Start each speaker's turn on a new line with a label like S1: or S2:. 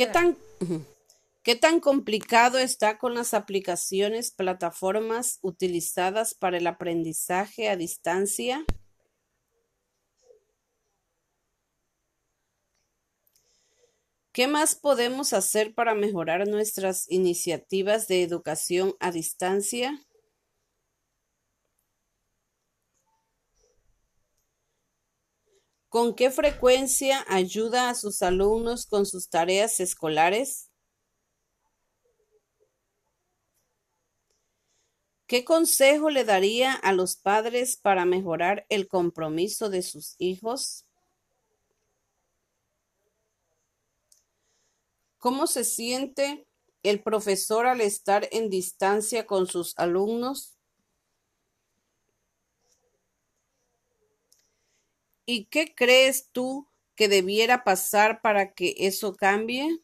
S1: ¿Qué tan, ¿Qué tan complicado está con las aplicaciones, plataformas utilizadas para el aprendizaje a distancia? ¿Qué más podemos hacer para mejorar nuestras iniciativas de educación a distancia? ¿Con qué frecuencia ayuda a sus alumnos con sus tareas escolares? ¿Qué consejo le daría a los padres para mejorar el compromiso de sus hijos? ¿Cómo se siente el profesor al estar en distancia con sus alumnos? ¿Y qué crees tú que debiera pasar para que eso cambie?